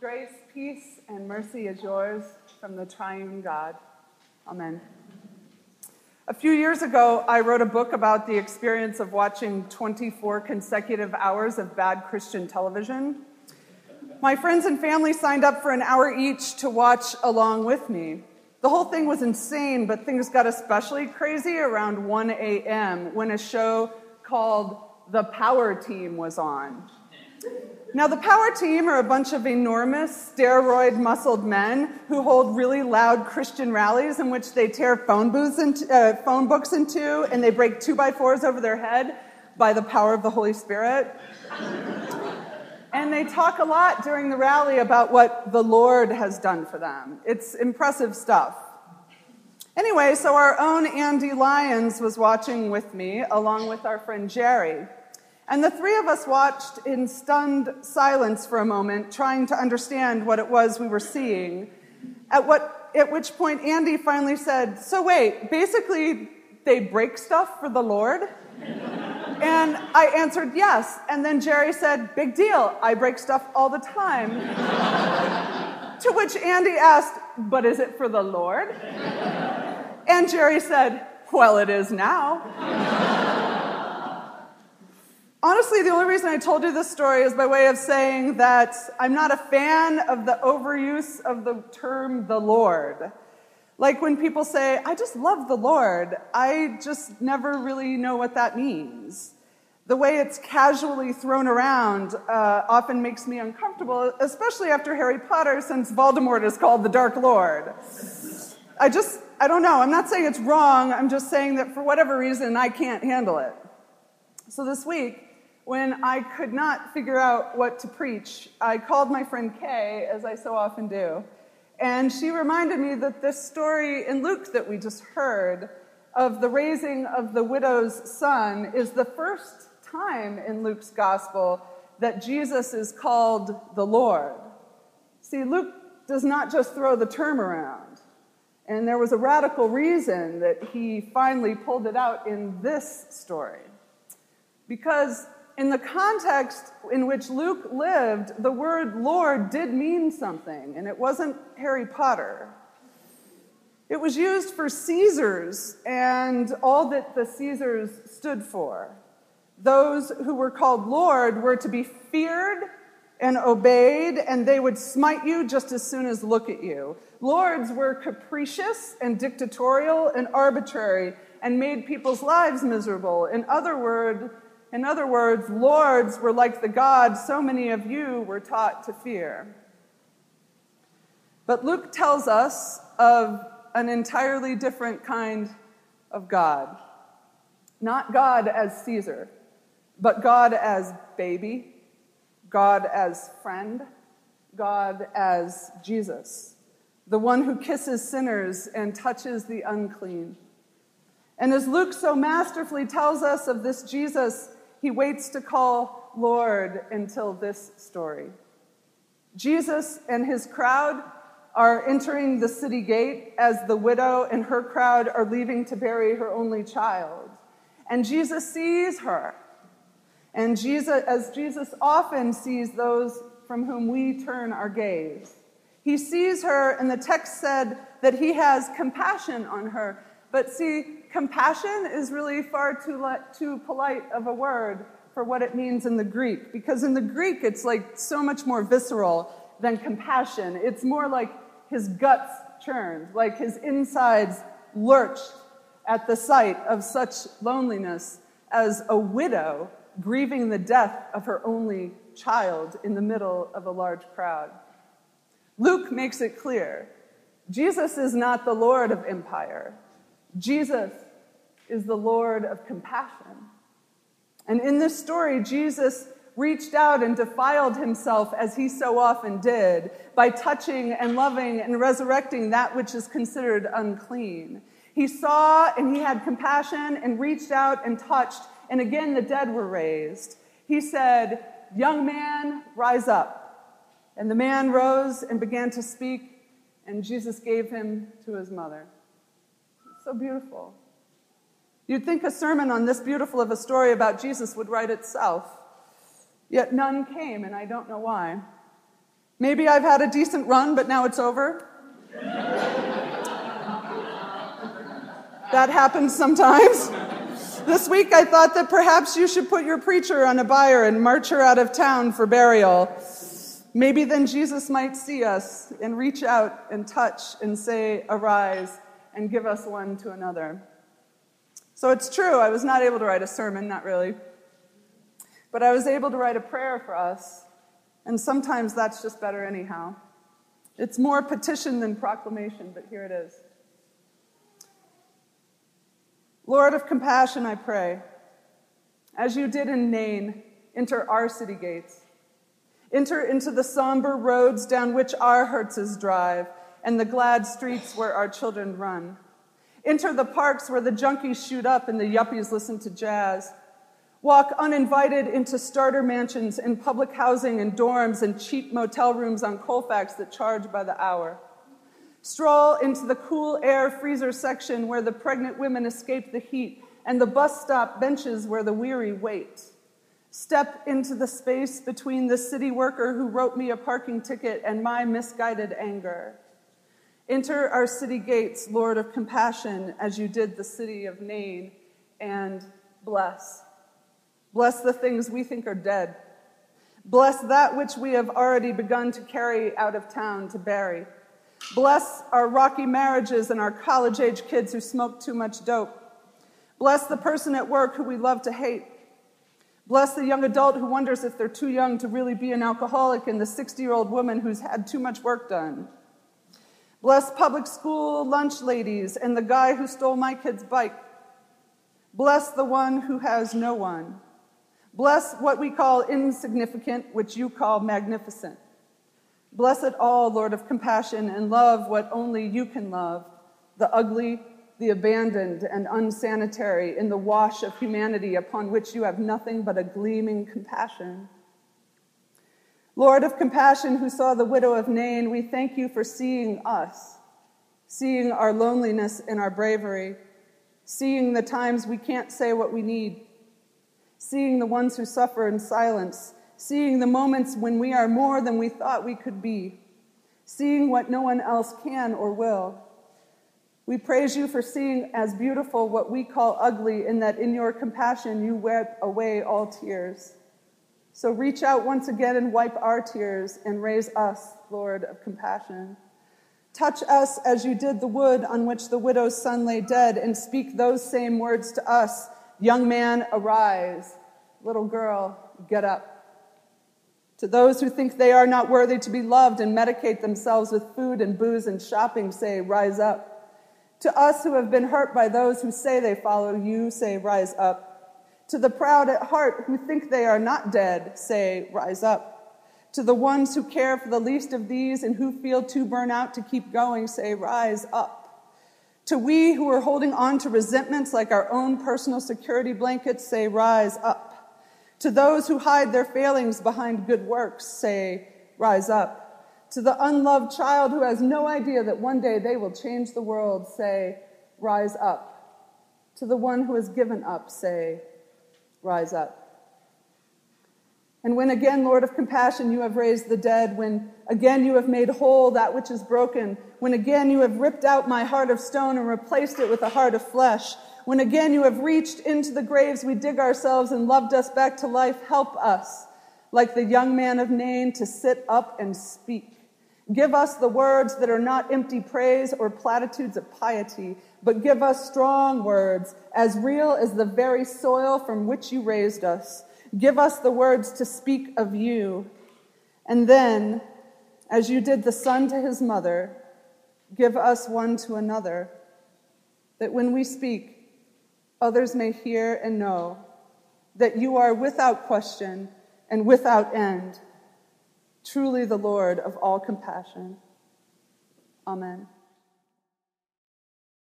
Grace, peace, and mercy is yours from the triune God. Amen. A few years ago, I wrote a book about the experience of watching 24 consecutive hours of bad Christian television. My friends and family signed up for an hour each to watch along with me. The whole thing was insane, but things got especially crazy around 1 a.m. when a show called The Power Team was on. Now, the power team are a bunch of enormous, steroid muscled men who hold really loud Christian rallies in which they tear phone, booths into, uh, phone books into and they break two by fours over their head by the power of the Holy Spirit. and they talk a lot during the rally about what the Lord has done for them. It's impressive stuff. Anyway, so our own Andy Lyons was watching with me, along with our friend Jerry. And the three of us watched in stunned silence for a moment, trying to understand what it was we were seeing. At, what, at which point Andy finally said, So, wait, basically, they break stuff for the Lord? and I answered yes. And then Jerry said, Big deal, I break stuff all the time. to which Andy asked, But is it for the Lord? and Jerry said, Well, it is now. Honestly, the only reason I told you this story is by way of saying that I'm not a fan of the overuse of the term the Lord. Like when people say, I just love the Lord, I just never really know what that means. The way it's casually thrown around uh, often makes me uncomfortable, especially after Harry Potter, since Voldemort is called the Dark Lord. I just, I don't know. I'm not saying it's wrong. I'm just saying that for whatever reason, I can't handle it. So this week, when I could not figure out what to preach, I called my friend Kay, as I so often do, and she reminded me that this story in Luke that we just heard of the raising of the widow's son is the first time in Luke's gospel that Jesus is called the Lord. See, Luke does not just throw the term around. And there was a radical reason that he finally pulled it out in this story. Because in the context in which Luke lived, the word Lord did mean something, and it wasn't Harry Potter. It was used for Caesars and all that the Caesars stood for. Those who were called Lord were to be feared and obeyed, and they would smite you just as soon as look at you. Lords were capricious and dictatorial and arbitrary and made people's lives miserable. In other words, in other words, lords were like the gods so many of you were taught to fear. But Luke tells us of an entirely different kind of God. Not God as Caesar, but God as baby, God as friend, God as Jesus, the one who kisses sinners and touches the unclean. And as Luke so masterfully tells us of this Jesus, he waits to call Lord until this story. Jesus and his crowd are entering the city gate as the widow and her crowd are leaving to bury her only child. And Jesus sees her. And Jesus, as Jesus often sees those from whom we turn our gaze, he sees her, and the text said that he has compassion on her. But see, compassion is really far too, too polite of a word for what it means in the Greek, because in the Greek it's like so much more visceral than compassion. It's more like his guts churned, like his insides lurched at the sight of such loneliness as a widow grieving the death of her only child in the middle of a large crowd. Luke makes it clear Jesus is not the Lord of empire. Jesus is the Lord of compassion. And in this story, Jesus reached out and defiled himself as he so often did by touching and loving and resurrecting that which is considered unclean. He saw and he had compassion and reached out and touched, and again the dead were raised. He said, Young man, rise up. And the man rose and began to speak, and Jesus gave him to his mother. So beautiful. You'd think a sermon on this beautiful of a story about Jesus would write itself. Yet none came, and I don't know why. Maybe I've had a decent run, but now it's over. that happens sometimes. This week I thought that perhaps you should put your preacher on a bier and march her out of town for burial. Maybe then Jesus might see us and reach out and touch and say, Arise, and give us one to another. So it's true, I was not able to write a sermon, not really. But I was able to write a prayer for us, and sometimes that's just better anyhow. It's more petition than proclamation, but here it is. Lord of compassion, I pray, as you did in Nain, enter our city gates. Enter into the somber roads down which our Hertzes drive and the glad streets where our children run. Enter the parks where the junkies shoot up and the yuppies listen to jazz. Walk uninvited into starter mansions and public housing and dorms and cheap motel rooms on Colfax that charge by the hour. Stroll into the cool air freezer section where the pregnant women escape the heat and the bus stop benches where the weary wait. Step into the space between the city worker who wrote me a parking ticket and my misguided anger. Enter our city gates, Lord of compassion, as you did the city of Nain, and bless. Bless the things we think are dead. Bless that which we have already begun to carry out of town to bury. Bless our rocky marriages and our college age kids who smoke too much dope. Bless the person at work who we love to hate. Bless the young adult who wonders if they're too young to really be an alcoholic and the 60 year old woman who's had too much work done. Bless public school lunch ladies and the guy who stole my kid's bike. Bless the one who has no one. Bless what we call insignificant, which you call magnificent. Bless it all, Lord of compassion, and love what only you can love the ugly, the abandoned and unsanitary in the wash of humanity upon which you have nothing but a gleaming compassion. Lord of compassion, who saw the widow of Nain, we thank you for seeing us, seeing our loneliness and our bravery, seeing the times we can't say what we need, seeing the ones who suffer in silence, seeing the moments when we are more than we thought we could be, seeing what no one else can or will we praise you for seeing as beautiful what we call ugly, in that in your compassion you wipe away all tears. So reach out once again and wipe our tears and raise us, Lord of compassion. Touch us as you did the wood on which the widow's son lay dead, and speak those same words to us Young man, arise. Little girl, get up. To those who think they are not worthy to be loved and medicate themselves with food and booze and shopping, say, Rise up. To us who have been hurt by those who say they follow you, say, Rise up. To the proud at heart who think they are not dead, say, Rise up. To the ones who care for the least of these and who feel too burnt out to keep going, say, Rise up. To we who are holding on to resentments like our own personal security blankets, say, Rise up. To those who hide their failings behind good works, say, Rise up. To the unloved child who has no idea that one day they will change the world, say, Rise up. To the one who has given up, say, Rise up. And when again, Lord of compassion, you have raised the dead, when again you have made whole that which is broken, when again you have ripped out my heart of stone and replaced it with a heart of flesh, when again you have reached into the graves we dig ourselves and loved us back to life, help us, like the young man of Nain, to sit up and speak. Give us the words that are not empty praise or platitudes of piety, but give us strong words, as real as the very soil from which you raised us. Give us the words to speak of you. And then, as you did the son to his mother, give us one to another, that when we speak, others may hear and know that you are without question and without end truly the Lord of all compassion. Amen.